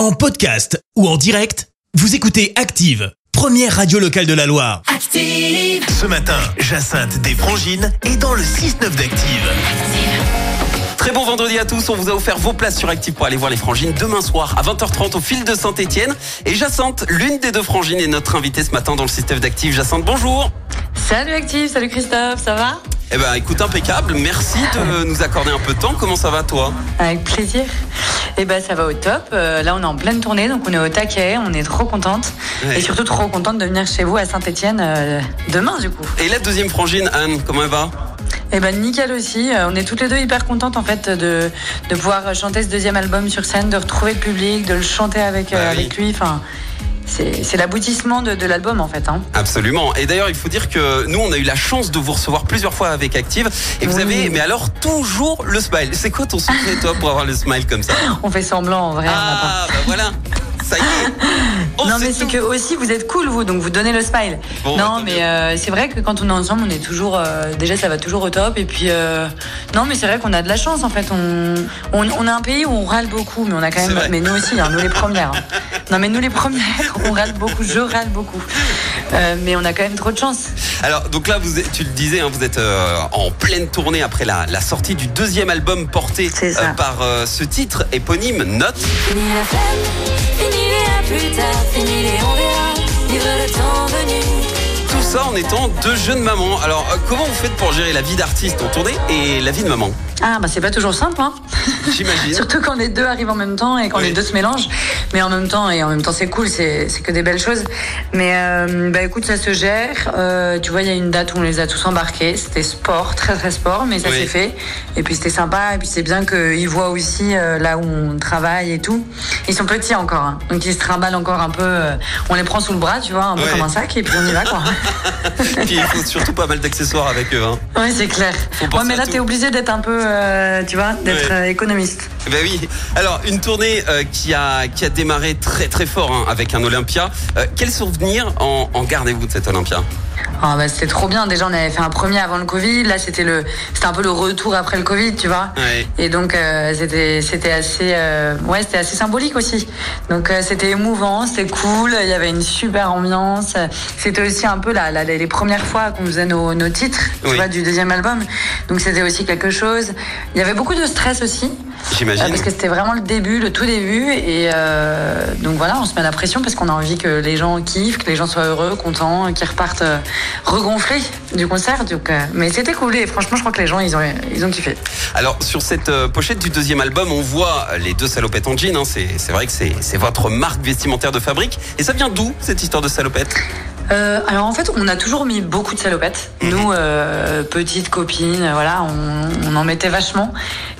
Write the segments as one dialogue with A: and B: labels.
A: En podcast ou en direct, vous écoutez Active, première radio locale de la Loire.
B: Active.
A: Ce matin, Jacinthe des Frangines est dans le 6-9 d'Active.
C: Très bon vendredi à tous, on vous a offert vos places sur Active pour aller voir les frangines demain soir à 20h30 au fil de Saint-Etienne. Et Jacinthe, l'une des deux frangines, est notre invitée ce matin dans le système d'Active. Jacinthe, bonjour
D: Salut Active, salut Christophe, ça va?
C: Eh ben écoute, impeccable, merci de nous accorder un peu de temps. Comment ça va toi?
D: Avec plaisir. Eh ben ça va au top. Euh, là on est en pleine tournée, donc on est au taquet, on est trop contente.
C: Ouais.
D: Et surtout trop contente de venir chez vous à Saint-Etienne demain du coup.
C: Et la deuxième frangine, Anne, comment elle va?
D: Eh ben nickel aussi. Euh, on est toutes les deux hyper contentes en fait de, de pouvoir chanter ce deuxième album sur scène, de retrouver le public, de le chanter avec, euh,
C: Bah oui.
D: avec lui. Enfin, c'est l'aboutissement de, de l'album en fait. Hein.
C: Absolument. Et d'ailleurs, il faut dire que nous, on a eu la chance de vous recevoir plusieurs fois avec Active. Et vous
D: Oui.
C: avez, mais alors, toujours le smile. C'est quoi ton secret, toi, pour avoir le smile comme ça?
D: On fait semblant en vrai. on.
C: Ah, bah voilà. Ça y est. On
D: non mais c'est que aussi vous êtes cool vous donc vous donnez le smile.
C: Bon,
D: non mais euh, c'est vrai que quand on est ensemble on est toujours euh, déjà ça va toujours au top et puis euh, non mais c'est vrai qu'on a de la chance en fait on, on on a un pays où on râle beaucoup mais on a quand même mais nous aussi hein, nous les premières. hein. Non mais nous les premières on râle beaucoup je râle beaucoup Euh, mais on a quand même trop de chance.
C: Alors, donc là, vous, êtes- tu le disais, hein, vous êtes euh, en pleine tournée après la, la sortie du deuxième album porté euh, par euh, ce titre éponyme, Note.
B: Fini la flemme, fini les à plus tard, fini les on verra. Vivre le temps venu.
C: Tout ça en étant deux jeunes mamans. Alors, euh, comment vous faites pour gérer la vie d'artiste en tournée et la vie de maman?
D: Ah bah c'est pas toujours simple hein.
C: J'imagine.
D: Surtout quand les deux arrivent en même temps et quand
C: Oui.
D: les deux se mélangent. Mais en même temps, et en même temps, c'est cool, c'est que des belles choses. Mais euh, bah écoute, ça se gère. Euh, tu vois, il y a une date où on les a tous embarqués. C'était sport, très très sport, mais ça
C: Oui.
D: s'est fait. Et puis c'était sympa. Et puis c'est bien qu'ils voient aussi euh, là où on travaille et tout. Ils sont petits encore, hein. donc ils se trimballent encore un peu. on les prend sous le bras, tu vois, un peu comme un sac, et puis on y va quoi.
C: Puis il faut surtout pas mal d'accessoires avec eux. Hein.
D: ouais, c'est clair. Ouais, mais là, t'es obligé d'être un peu, tu vois, d'être
C: Ouais.
D: euh, économiste.
C: Ben oui. Alors, une tournée euh, qui, a, qui a démarré très très fort hein, avec un Olympia. Euh, quel souvenir en, en gardez-vous de cet Olympia?
D: Ah bah c'était trop bien. Déjà on avait fait un premier avant le Covid. Là c'était le c'était un peu le retour après le Covid, tu vois.
C: Ouais.
D: Et donc euh, c'était c'était assez euh, ouais c'était assez symbolique aussi. Donc euh, c'était émouvant, c'était cool. Il y avait une super ambiance. C'était aussi un peu la, la- les premières fois qu'on faisait nos, nos titres, tu vois, du deuxième album. Donc c'était aussi quelque chose. Il y avait beaucoup de stress aussi.
C: J'imagine.
D: Parce que c'était vraiment le début, le tout début. Et euh, donc voilà, on se met la pression parce qu'on a envie que les gens kiffent, que les gens soient heureux, contents, qu'ils repartent euh, regonflés du concert. Donc, euh, mais c'était cool et franchement, je crois que les gens, ils ont, ils ont kiffé.
C: Alors sur cette pochette du deuxième album, on voit les deux salopettes en jean. hein. C'est vrai que c'est c'est votre marque vestimentaire de fabrique. Et ça vient d'où cette histoire de salopette?
D: Euh, alors en fait, on a toujours mis beaucoup de salopettes. Nous, euh, petites copines, voilà, on, on en mettait vachement.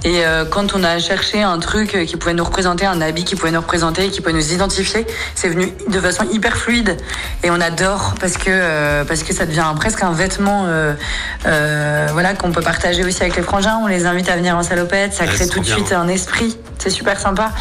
D: Et euh, quand on a cherché un truc qui pouvait nous représenter, un habit qui pouvait nous représenter, qui pouvait nous identifier, c'est venu de façon hyper fluide. Et on adore parce que parce que ça devient presque un vêtement, voilà, qu'on peut partager aussi avec les frangins. On les invite à venir en salopette, ça crée tout de suite un esprit. C'est super sympa.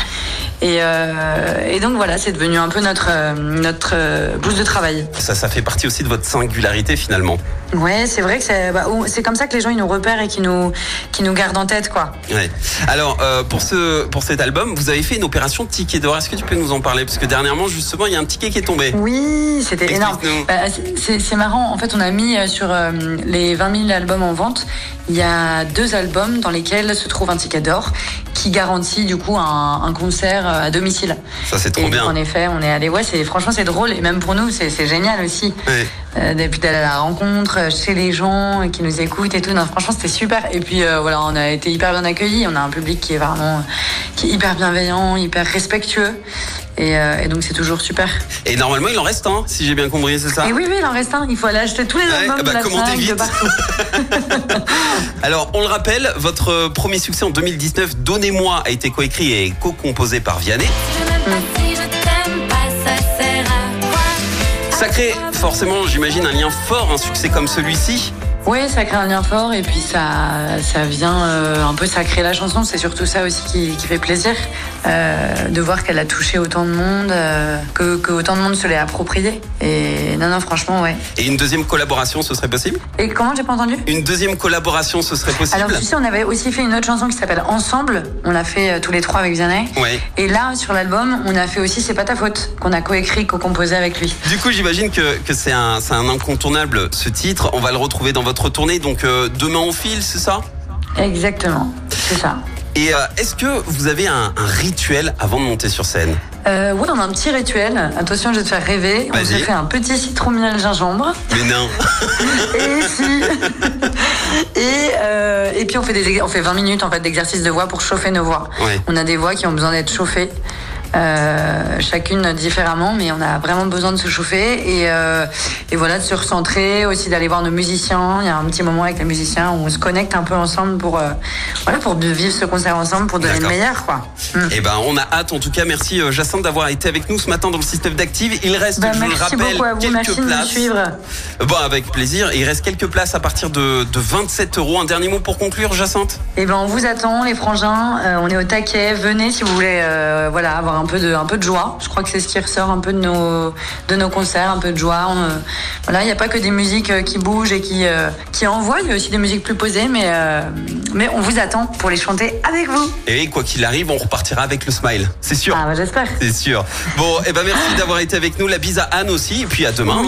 D: Et, euh, et donc voilà, c'est devenu un peu notre euh, notre euh, blouse de travail.
C: Ça, ça fait partie aussi de votre singularité finalement.
D: Ouais, c'est vrai que c'est bah, comme ça que les gens ils nous repèrent et qui nous qui nous gardent en tête quoi.
C: Ouais. Alors pour ce pour cet album, vous avez fait une opération ticket d'or. Est-ce que tu peux nous en parler? Parce que dernièrement, justement, il y a un ticket qui est tombé.
D: Oui, c'était énorme. Bah, c'est- marrant. En fait, on a mis sur euh, les 20 000 albums en vente, il y a deux albums dans lesquels se trouve un ticket d'or qui garantit du coup un, un concert à domicile.
C: Ça, c'est trop
D: et
C: bien.
D: en effet, on est allé. Ouais, c'est franchement c'est drôle et même pour nous c'est c'est génial aussi. Euh, et puis d'aller à la rencontre euh, chez les gens euh, qui nous écoutent et tout. Non, franchement, c'était super. Et puis euh, voilà, on a été hyper bien accueillis. On a un public qui est vraiment qui est hyper bienveillant, hyper respectueux. Et, euh, et donc c'est toujours super.
C: Et normalement, il en reste un, si j'ai bien compris, c'est ça
D: Et oui, oui, il en reste un. Il faut aller acheter tous les
C: Ouais,
D: albums
C: bah,
D: de la Fnac, de
C: vite.
D: partout.
C: Alors, on le rappelle, votre premier succès en 2019, Donnez-moi, a été coécrit et co-composé par Vianney.
B: Ça
C: crée forcément, j'imagine, un lien fort, un succès comme celui-ci.
D: Oui, ça crée un lien fort et puis ça, ça vient euh, un peu sacrer la chanson. C'est surtout ça aussi qui fait plaisir. Euh, de voir qu'elle a touché autant de monde, euh, que, que autant de monde se l'est approprié. Et non, non, franchement, ouais.
C: Et une deuxième collaboration, ce serait possible?
D: Et comment j'ai pas entendu?
C: Une deuxième collaboration, ce serait possible?
D: Alors tu sais, on avait aussi fait une autre chanson qui s'appelle Ensemble. On l'a fait euh, tous les trois avec Vianney.
C: Ouais.
D: Et là, sur l'album, on a fait aussi C'est pas ta faute, qu'on a coécrit, co-composé avec lui.
C: Du coup, j'imagine que, que c'est un, un incontournable, ce titre. On va le retrouver dans votre tournée. Donc, euh, demain au fil, c'est ça?
D: Exactement, c'est ça.
C: Et euh, est-ce que vous avez un, un rituel avant de monter sur scène
D: Euh, oui, on a un petit rituel. Attention, je vais te faire rêver. On s'est fait un petit citron miel gingembre.
C: Mais non
D: Et si. et, euh, et puis on fait, des, on fait 20 minutes en fait, d'exercice de voix pour chauffer nos voix.
C: Ouais.
D: On a des voix qui ont besoin d'être chauffées. Euh, chacune différemment, mais on a vraiment besoin de se chauffer et, euh, et voilà de se recentrer, aussi d'aller voir nos musiciens. Il y a un petit moment avec les musiciens où on se connecte un peu ensemble pour euh, voilà pour vivre ce concert ensemble pour donner le meilleur quoi. Mm.
C: Eh ben, on a hâte. En tout cas, merci euh, Jacinthe d'avoir été avec nous ce matin dans le système d'Active. Il reste,
D: Bah,
C: je le rappelle,
D: beaucoup à vous,
C: quelques
D: merci de nous
C: places.
D: suivre.
C: Bon, avec plaisir. Il reste quelques places à partir de, de 27 euros. Un dernier mot pour conclure, Jacinthe?
D: Eh ben, on vous attend, les frangins. Euh, on est au taquet. Venez si vous voulez, euh, voilà, avoir un peu de, un peu de joie. Je crois que c'est ce qui ressort un peu de nos, de nos concerts, un peu de joie. On, euh, voilà, il n'y a pas que des musiques qui bougent et qui, qui envoient. Il y a aussi des musiques plus posées, mais, mais on vous attend pour les chanter avec vous.
C: Et quoi qu'il arrive, on repartira avec le smile. C'est sûr.
D: Ah, bah, j'espère.
C: C'est sûr. Bon, eh ben merci d'avoir été avec nous. La bise à Anne aussi. Et puis à demain.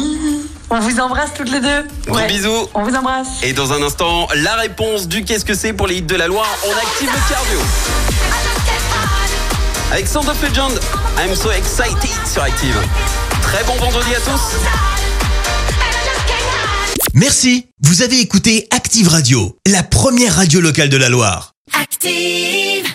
D: On vous embrasse toutes les deux.
C: Gros bisous.
D: On vous embrasse.
C: Et dans un instant, la réponse du qu'est-ce que c'est pour les hits de la Loire. On active le cardio. Avec Sound of Legend, I'm so excited sur Active. Très bon vendredi à tous.
A: Merci, vous avez écouté Active Radio, la première radio locale de la Loire.
B: Active.